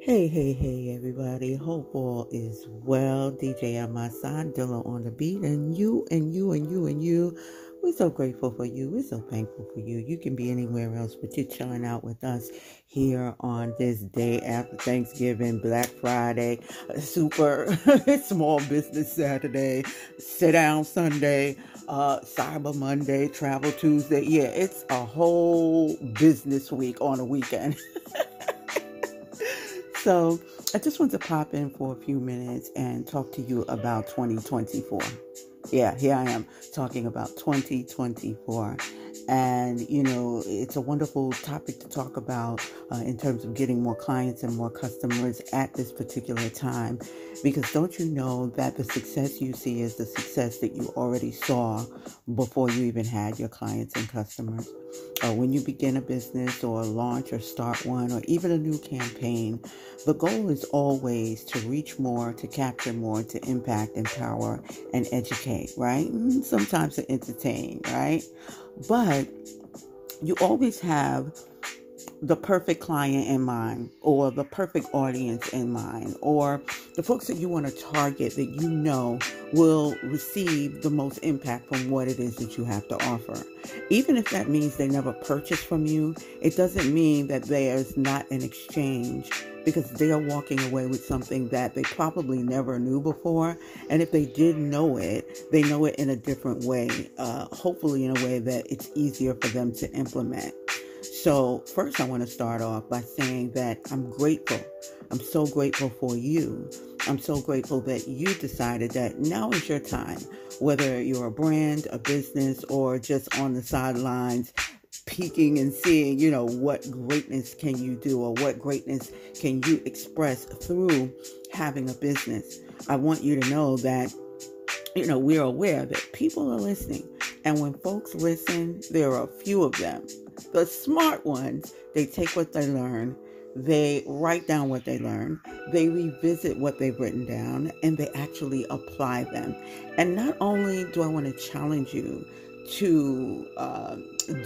Hey, hey, hey, everybody. Hope all is well. DJ Dilla on the beat, and you, and you, and you, and you. We're so grateful for you. We're so thankful for you. You can be anywhere else, but you're chilling out with us here on this day after Thanksgiving, Black Friday, Super Small Business Saturday, Sit Down Sunday, uh, Cyber Monday, Travel Tuesday. Yeah, it's a whole business week on a weekend. So I just want to pop in for a few minutes and talk to you about 2024. Yeah, here I am talking about 2024. And, you know, it's a wonderful topic to talk about uh, in terms of getting more clients and more customers at this particular time. Because don't you know that the success you see is the success that you already saw before you even had your clients and customers? Uh, when you begin a business or launch or start one or even a new campaign, the goal is always to reach more, to capture more, to impact, empower, and educate, right? Mm, sometimes to entertain, right? But you always have the perfect client in mind or the perfect audience in mind or the folks that you want to target that you know will receive the most impact from what it is that you have to offer. Even if that means they never purchase from you, it doesn't mean that there's not an exchange because they are walking away with something that they probably never knew before. And if they did know it, they know it in a different way, uh, hopefully, in a way that it's easier for them to implement. So, first, I want to start off by saying that I'm grateful. I'm so grateful for you. I'm so grateful that you decided that now is your time, whether you're a brand, a business, or just on the sidelines peeking and seeing, you know, what greatness can you do or what greatness can you express through having a business. I want you to know that, you know, we're aware that people are listening. And when folks listen, there are a few of them the smart ones, they take what they learn, they write down what they learn, they revisit what they've written down, and they actually apply them. And not only do I want to challenge you to uh,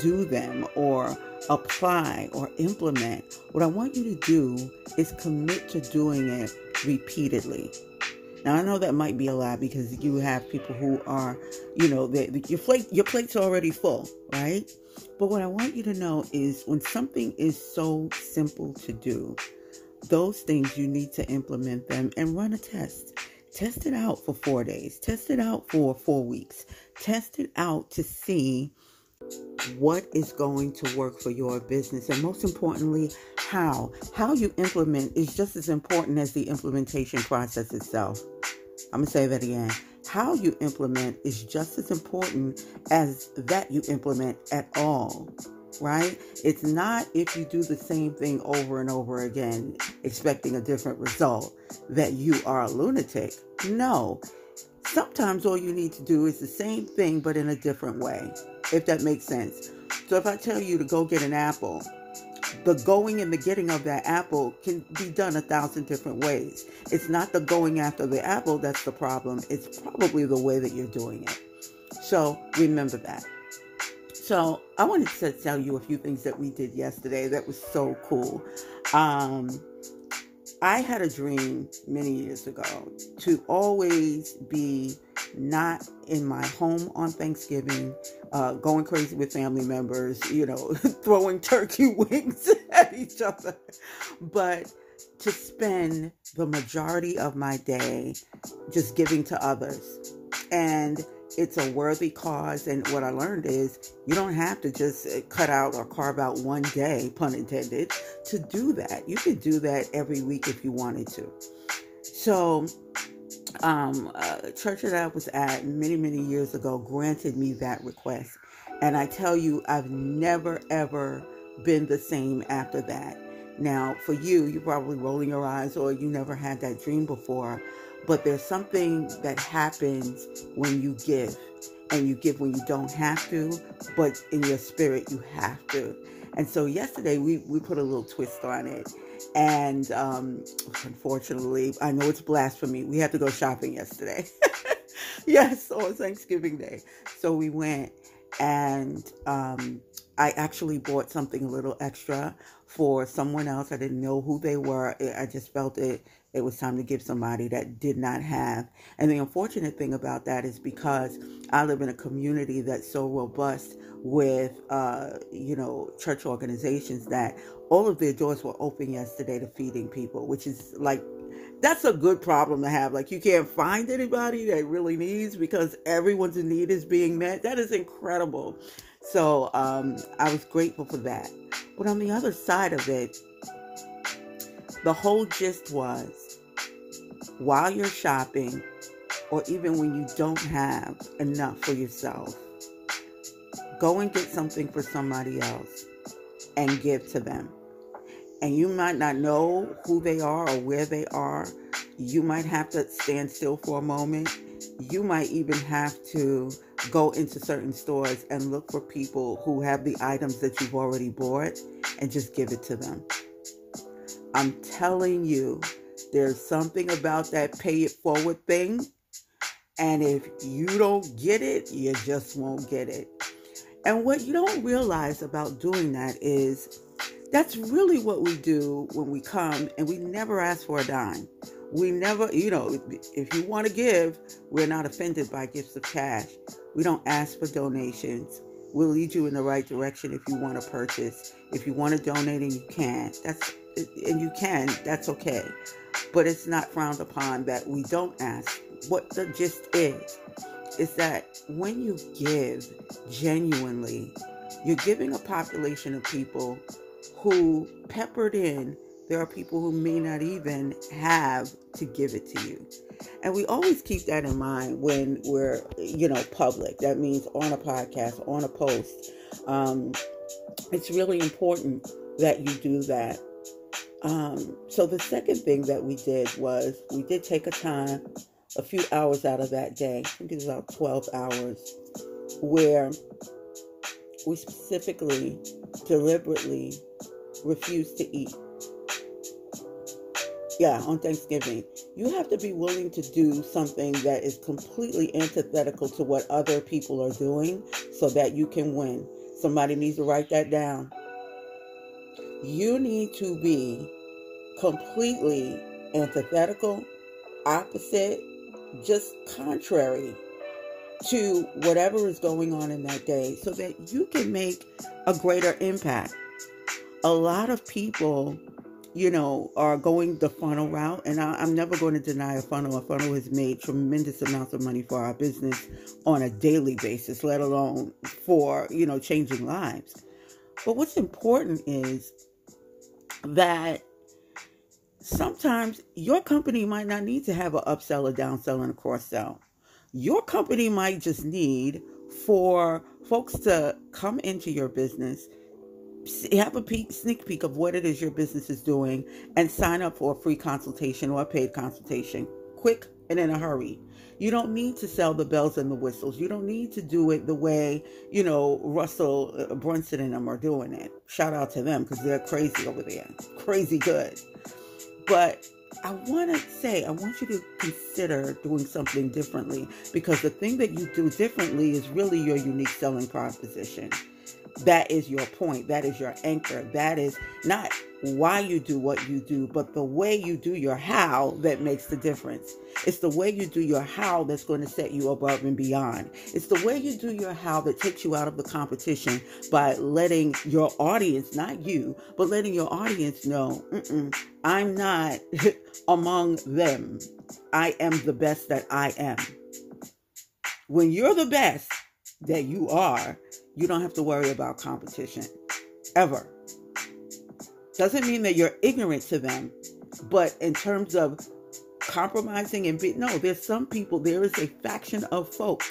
do them or apply or implement, what I want you to do is commit to doing it repeatedly. Now I know that might be a lot because you have people who are, you know, they, your plate your plate's already full, right? But what I want you to know is when something is so simple to do, those things you need to implement them and run a test. Test it out for four days. Test it out for four weeks. Test it out to see what is going to work for your business and most importantly how how you implement is just as important as the implementation process itself i'm going to say that again how you implement is just as important as that you implement at all right? It's not if you do the same thing over and over again expecting a different result that you are a lunatic. No. Sometimes all you need to do is the same thing but in a different way if that makes sense. So if I tell you to go get an apple, the going and the getting of that apple can be done a thousand different ways. It's not the going after the apple that's the problem. It's probably the way that you're doing it. So remember that. So I wanted to tell you a few things that we did yesterday that was so cool. Um, I had a dream many years ago to always be not in my home on Thanksgiving, uh, going crazy with family members, you know, throwing turkey wings at each other, but to spend the majority of my day just giving to others. And it's a worthy cause. And what I learned is you don't have to just uh, cut out or carve out one day, pun intended, to do that. You could do that every week if you wanted to. So, um, a church that I was at many, many years ago granted me that request. And I tell you, I've never, ever been the same after that. Now, for you, you're probably rolling your eyes or you never had that dream before. But there's something that happens when you give, and you give when you don't have to, but in your spirit you have to. And so yesterday we, we put a little twist on it. And um, unfortunately, I know it's blasphemy. We had to go shopping yesterday. yes, on Thanksgiving Day. So we went and um, I actually bought something a little extra for someone else. I didn't know who they were. I just felt it it was time to give somebody that did not have. And the unfortunate thing about that is because I live in a community that's so robust with, uh, you know, church organizations that all of their doors were open yesterday to feeding people, which is like, that's a good problem to have. Like, you can't find anybody that really needs because everyone's need is being met. That is incredible. So um, I was grateful for that. But on the other side of it, the whole gist was while you're shopping, or even when you don't have enough for yourself, go and get something for somebody else and give to them. And you might not know who they are or where they are. You might have to stand still for a moment. You might even have to go into certain stores and look for people who have the items that you've already bought and just give it to them. I'm telling you, there's something about that pay it forward thing. And if you don't get it, you just won't get it. And what you don't realize about doing that is that's really what we do when we come and we never ask for a dime. We never, you know, if you want to give, we're not offended by gifts of cash. We don't ask for donations. We'll lead you in the right direction if you want to purchase. If you want to donate and you can, that's and you can, that's okay but it's not frowned upon that we don't ask. What the gist is, is that when you give genuinely, you're giving a population of people who peppered in, there are people who may not even have to give it to you. And we always keep that in mind when we're, you know, public. That means on a podcast, on a post. Um, it's really important that you do that um, so the second thing that we did was we did take a time, a few hours out of that day, I think it was about 12 hours, where we specifically, deliberately refused to eat. Yeah, on Thanksgiving. You have to be willing to do something that is completely antithetical to what other people are doing so that you can win. Somebody needs to write that down. You need to be completely antithetical, opposite, just contrary to whatever is going on in that day so that you can make a greater impact. A lot of people, you know, are going the funnel route, and I, am never going to deny a funnel. A funnel has made tremendous amounts of money for our business on a daily basis, let alone for, you know, changing lives. But what's important is that sometimes your company might not need to have an upsell, a downsell, and a cross sell. Your company might just need for folks to come into your business, have a peek, sneak peek of what it is your business is doing, and sign up for a free consultation or a paid consultation, quick and in a hurry. You don't need to sell the bells and the whistles. You don't need to do it the way, you know, Russell uh, Brunson and them are doing it. Shout out to them because they're crazy over there. Crazy good. But I want to say, I want you to consider doing something differently because the thing that you do differently is really your unique selling proposition. That is your point. That is your anchor. That is not why you do what you do, but the way you do your how that makes the difference. It's the way you do your how that's going to set you above and beyond. It's the way you do your how that takes you out of the competition by letting your audience, not you, but letting your audience know, I'm not among them. I am the best that I am. When you're the best that you are, you don't have to worry about competition ever. Doesn't mean that you're ignorant to them, but in terms of compromising and be, no, there's some people, there is a faction of folk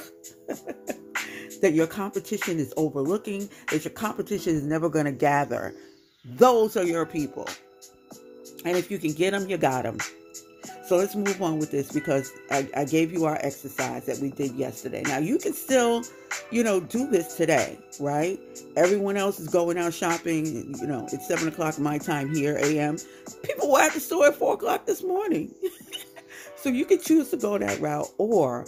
that your competition is overlooking, that your competition is never going to gather. Those are your people. And if you can get them, you got them. So let's move on with this because I, I, gave you our exercise that we did yesterday. Now you can still, you know, do this today, right? Everyone else is going out shopping. You know, it's seven o'clock my time here, a.m. People were at the store at four o'clock this morning. so you can choose to go that route, or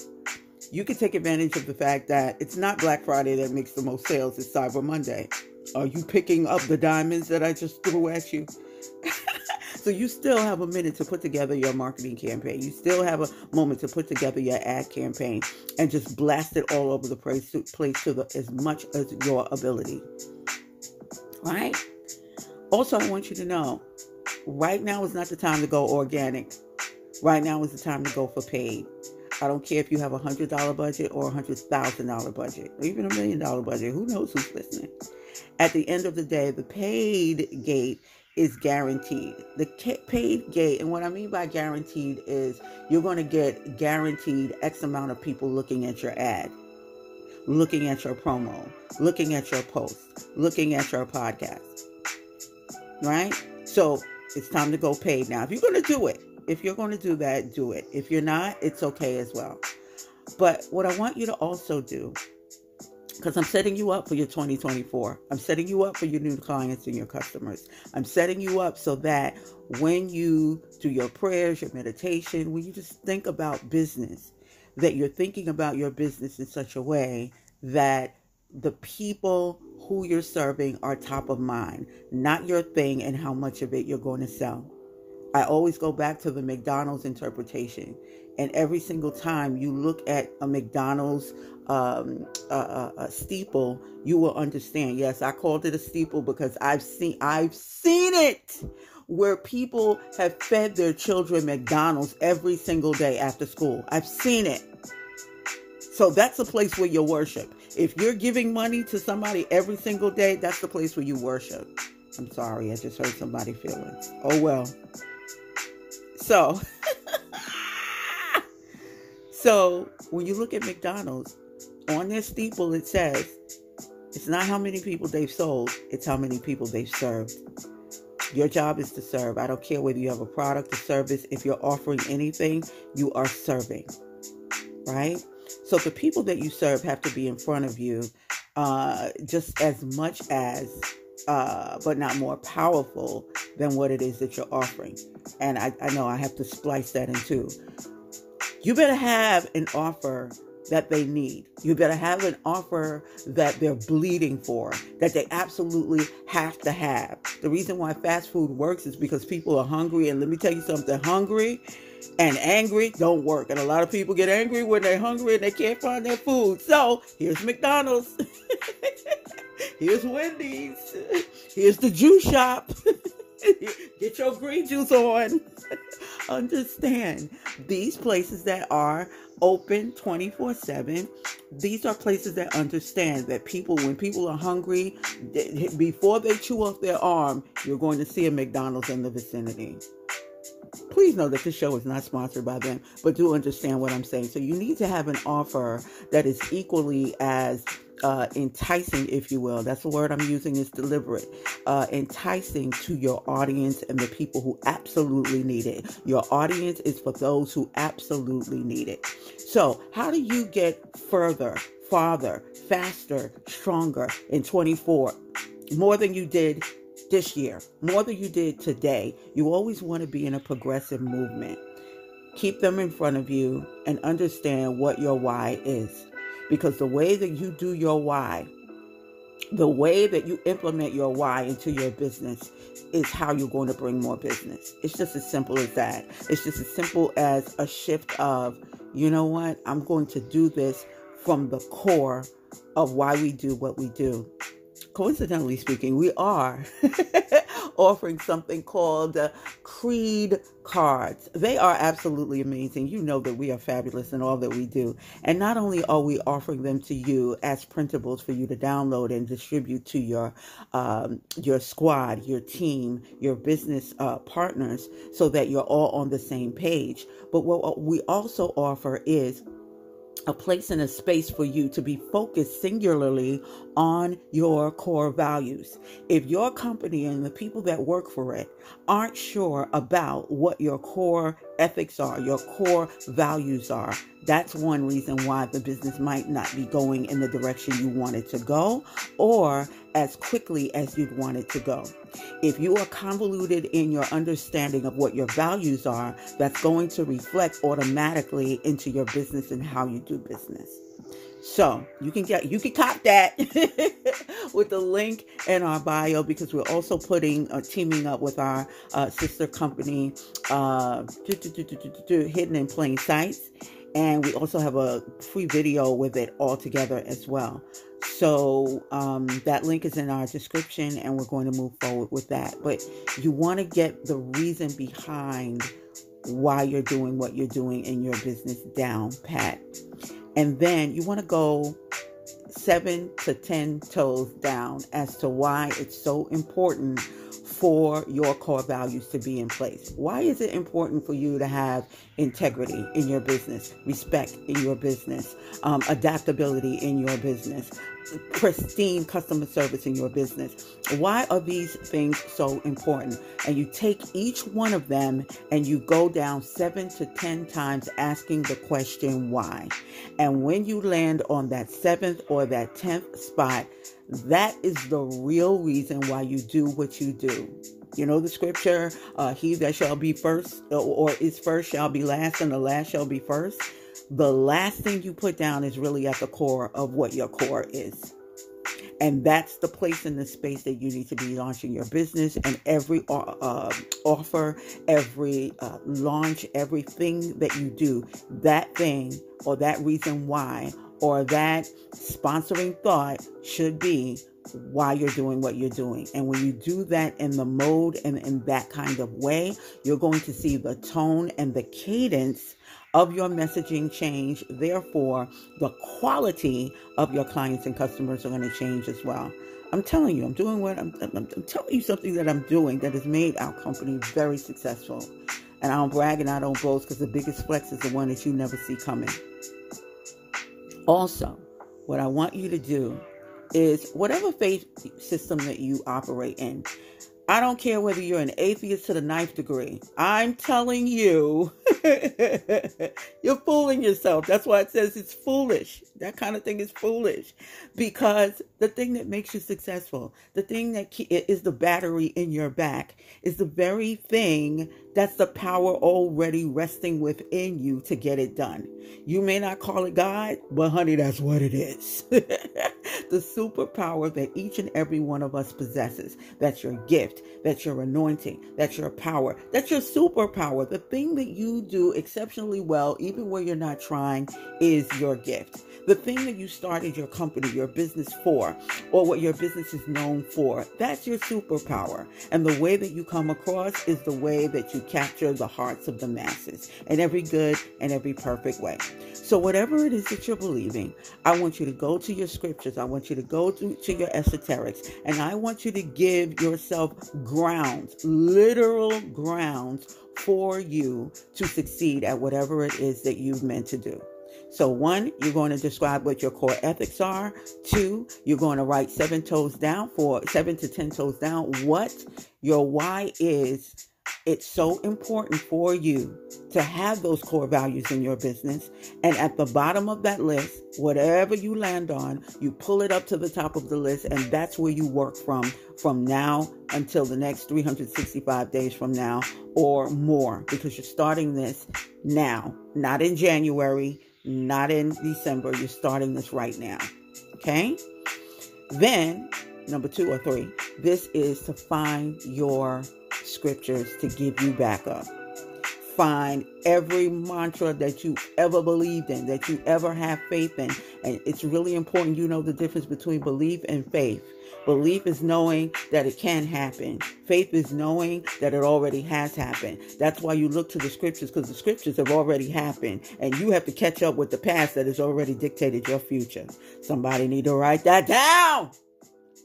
you can take advantage of the fact that it's not Black Friday that makes the most sales; it's Cyber Monday. Are you picking up the diamonds that I just threw at you? so you still have a minute to put together your marketing campaign. You still have a moment to put together your ad campaign and just blast it all over the place place to the, as much as your ability. Right? Also, I want you to know right now is not the time to go organic. Right now is the time to go for paid. I don't care if you have a hundred dollar budget or a hundred thousand dollar budget, or even a million dollar budget. Who knows who's listening? At the end of the day, the paid gate is guaranteed. The paid gate, and what I mean by guaranteed is you're going to get guaranteed X amount of people looking at your ad, looking at your promo, looking at your post, looking at your podcast. Right? So it's time to go paid now. If you're going to do it, if you're going to do that, do it. If you're not, it's okay as well. But what I want you to also do, because I'm setting you up for your 2024, I'm setting you up for your new clients and your customers. I'm setting you up so that when you do your prayers, your meditation, when you just think about business, that you're thinking about your business in such a way that the people who you're serving are top of mind, not your thing and how much of it you're going to sell. I always go back to the McDonald's interpretation. And every single time you look at a McDonald's um, a steeple, you will understand. Yes, I called it a steeple because I've seen I've seen it where people have fed their children McDonald's every single day after school. I've seen it. So that's a place where you worship. If you're giving money to somebody every single day, that's the place where you worship. I'm sorry, I just hurt somebody feelings. Oh well. So, so when you look at McDonald's, on their steeple it says, it's not how many people they've sold, it's how many people they've served. Your job is to serve. I don't care whether you have a product or service. If you're offering anything, you are serving. Right? So the people that you serve have to be in front of you uh, just as much as uh, but not more powerful than what it is that you're offering. And I, I know I have to splice that in too. You better have an offer that they need. You better have an offer that they're bleeding for, that they absolutely have to have. The reason why fast food works is because people are hungry. And let me tell you something hungry and angry don't work. And a lot of people get angry when they're hungry and they can't find their food. So here's McDonald's. Here's Wendy's. Here's the juice shop. Get your green juice on. Understand these places that are open 24 7 these are places that understand that people when people are hungry before they chew off their arm you're going to see a mcdonald's in the vicinity. Please know that this show is not sponsored by them but do understand what i'm saying. So you need to have an offer that is equally as uh, enticing, if you will. That's the word I'm using is deliberate. Uh, enticing to your audience and the people who absolutely need it. Your audience is for those who absolutely need it. So, how do you get further, farther, faster, stronger in 24? More than you did this year, more than you did today. You always want to be in a progressive movement. Keep them in front of you and understand what your why is. Because the way that you do your why, the way that you implement your why into your business is how you're going to bring more business. It's just as simple as that. It's just as simple as a shift of, you know what, I'm going to do this from the core of why we do what we do coincidentally speaking, we are offering something called uh, Creed cards. They are absolutely amazing. You know that we are fabulous in all that we do. And not only are we offering them to you as printables for you to download and distribute to your um, your squad, your team, your business uh, partners, so that you're all on the same page. But what we also offer is a place and a space for you to be focused singularly on your core values. If your company and the people that work for it aren't sure about what your core ethics are, your core values are, that's one reason why the business might not be going in the direction you want it to go or as quickly as you'd want it to go. If you are convoluted in your understanding of what your values are, that's going to reflect automatically into your business and how you do business. So you can get you can cop that with the link in our bio because we're also putting uh, teaming up with our uh, sister company, uh, Hidden in Plain Sights, and we also have a free video with it all together as well. So um, that link is in our description, and we're going to move forward with that. But you want to get the reason behind why you're doing what you're doing in your business down pat. And then you want to go seven to 10 toes down as to why it's so important for your core values to be in place. Why is it important for you to have integrity in your business, respect in your business, um, adaptability in your business, pristine customer service in your business. Why are these things so important? And you take each one of them and you go down seven to 10 times asking the question why. And when you land on that seventh or that 10th spot, that is the real reason why you do what you do. You know the scripture, uh, he that shall be first or is first shall be last, and the last shall be first the last thing you put down is really at the core of what your core is. And that's the place in the space that you need to be launching your business and every uh, uh, offer, every uh, launch, everything that you do, that thing or that reason why or that sponsoring thought should be why you're doing what you're doing. And when you do that in the mode and in that kind of way, you're going to see the tone and the cadence of your messaging change. Therefore, the quality of your clients and customers are going to change as well. I'm telling you, I'm doing what I'm, I'm, I'm, telling you something that I'm doing that has made our company very successful. And I don't brag and I don't boast because the biggest flex is the one that you never see coming. Also, what I want you to do is whatever faith system that you operate in, I don't care whether you're an atheist to the ninth degree. I'm telling you, you're fooling yourself. That's why it says it's foolish. That kind of thing is foolish because the thing that makes you successful, the thing that is the battery in your back, is the very thing that's the power already resting within you to get it done. You may not call it God, but honey, that's what it is. the superpower that each and every one of us possesses. That's your gift. That's your anointing. That's your power. That's your superpower. The thing that you do exceptionally well, even when you're not trying, is your gift. The thing that you started your company, your business for, or what your business is known for, that's your superpower. And the way that you come across is the way that you capture the hearts of the masses in every good and every perfect way. So, whatever it is that you're believing, I want you to go to your scriptures. I want you to go to, to your esoterics. And I want you to give yourself grounds, literal grounds for you to succeed at whatever it is that you've meant to do. So, one, you're going to describe what your core ethics are. Two, you're going to write seven toes down for seven to 10 toes down what your why is. It's so important for you to have those core values in your business. And at the bottom of that list, whatever you land on, you pull it up to the top of the list, and that's where you work from from now until the next 365 days from now or more because you're starting this now, not in January, not in December. You're starting this right now. Okay? Then, number two or three, this is to find your scriptures to give you backup. Find every mantra that you ever believed in, that you ever have faith in. And it's really important you know the difference between belief and faith. Belief is knowing that it can happen. Faith is knowing that it already has happened. That's why you look to the scriptures because the scriptures have already happened and you have to catch up with the past that has already dictated your future. Somebody need to write that down.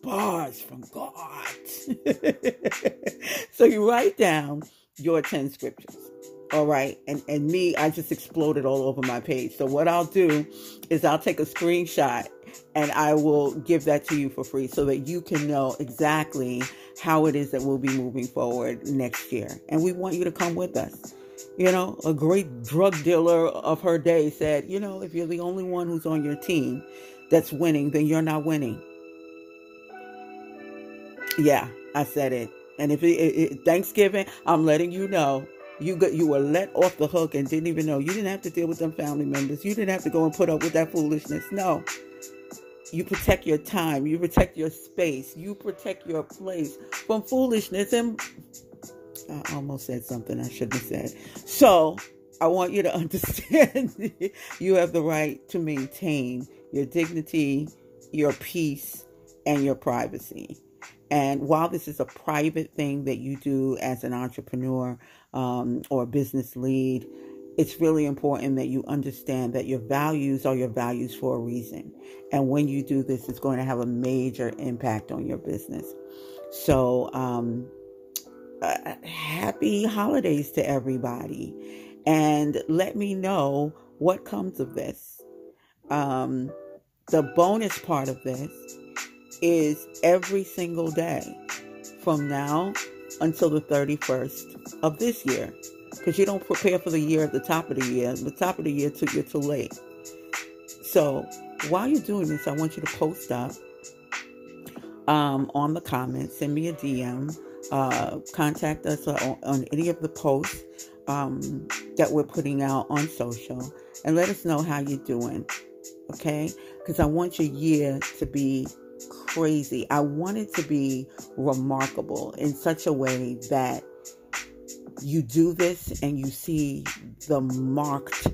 Bars from God. so you write down your 10 scriptures. All right. And and me, I just exploded all over my page. So what I'll do is I'll take a screenshot and I will give that to you for free so that you can know exactly how it is that we'll be moving forward next year. And we want you to come with us. You know, a great drug dealer of her day said, you know, if you're the only one who's on your team that's winning, then you're not winning. Yeah, I said it. And if it, it, Thanksgiving, I'm letting you know You got you were let off the hook and didn't even know. You didn't have to deal with them family members. You didn't have to go and put up with that foolishness. No. You protect your time. You protect your space. You protect your place from foolishness. And I almost said something I shouldn't have said. So I want you to understand you have the right to maintain your dignity, your peace, and your privacy. And while this is a private thing that you do as an entrepreneur um, or business lead, it's really important that you understand that your values are your values for a reason. And when you do this, it's going to have a major impact on your business. So, um, uh, happy holidays to everybody. And let me know what comes of this. Um, the bonus part of this is every single day from now until the 31st of this year. Because you don't prepare for the year at the top of the year. The top of the year took you're too late. So while you're doing this, I want you to post up um, on the comments, send me a DM, uh, contact us on, on, any of the posts um, that we're putting out on social, and let us know how you're doing. Okay? Because I want your year to be crazy. I want it to be remarkable in such a way that you do this and you see the marked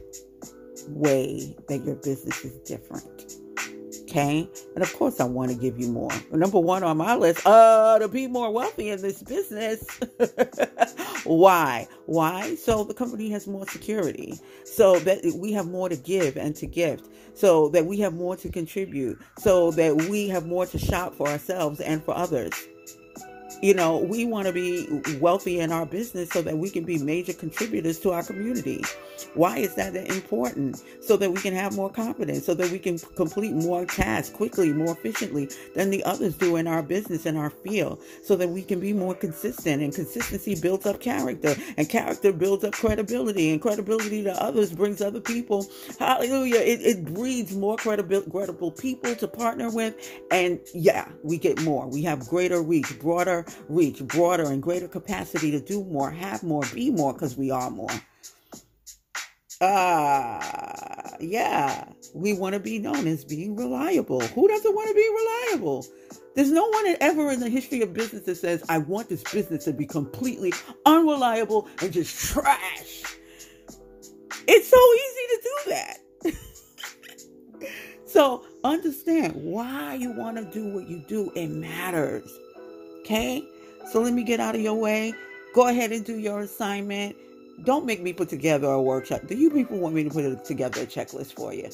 way that your business is different. Okay. And of course, I want to give you more. Number one on my list, uh, to be more wealthy in this business. Why? Why? So the company has more security, so that we have more to give and to gift, so that we have more to contribute, so that we have more to shop for ourselves and for others. You know, we want to be wealthy in our business so that we can be major contributors to our community. Why is that important? So that we can have more confidence, so that we can complete more tasks quickly, more efficiently than the others do in our business and our field, so that we can be more consistent. And consistency builds up character, and character builds up credibility, and credibility to others brings other people. Hallelujah. It, it breeds more credible, credible people to partner with. And yeah, we get more. We have greater reach, broader reach, broader and greater capacity to do more, have more, be more, because we are more. Uh, yeah, we want to be known as being reliable. Who doesn't want to be reliable? There's no one ever in the history of business that says, I want this business to be completely unreliable and just trash. It's so easy to do that. so understand why you want to do what you do. It matters. Okay? So let me get out of your way. Go ahead and do your assignment. Don't make me put together a workshop. Do you people want me to put together a checklist for you?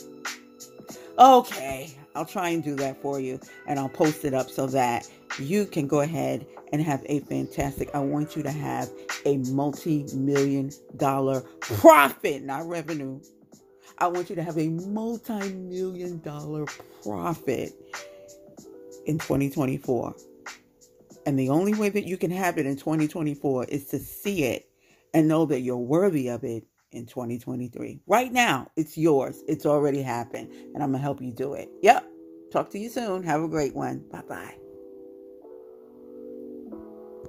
Okay, I'll try and do that for you and I'll post it up so that you can go ahead and have a fantastic. I want you to have a multi million dollar profit, not revenue. I want you to have a multi million dollar profit in 2024. And the only way that you can have it in 2024 is to see it and know that you're worthy of it in 2023. Right now, it's yours. It's already happened. And I'm going to help you do it. Yep. Talk to you soon. Have a great one. Bye bye.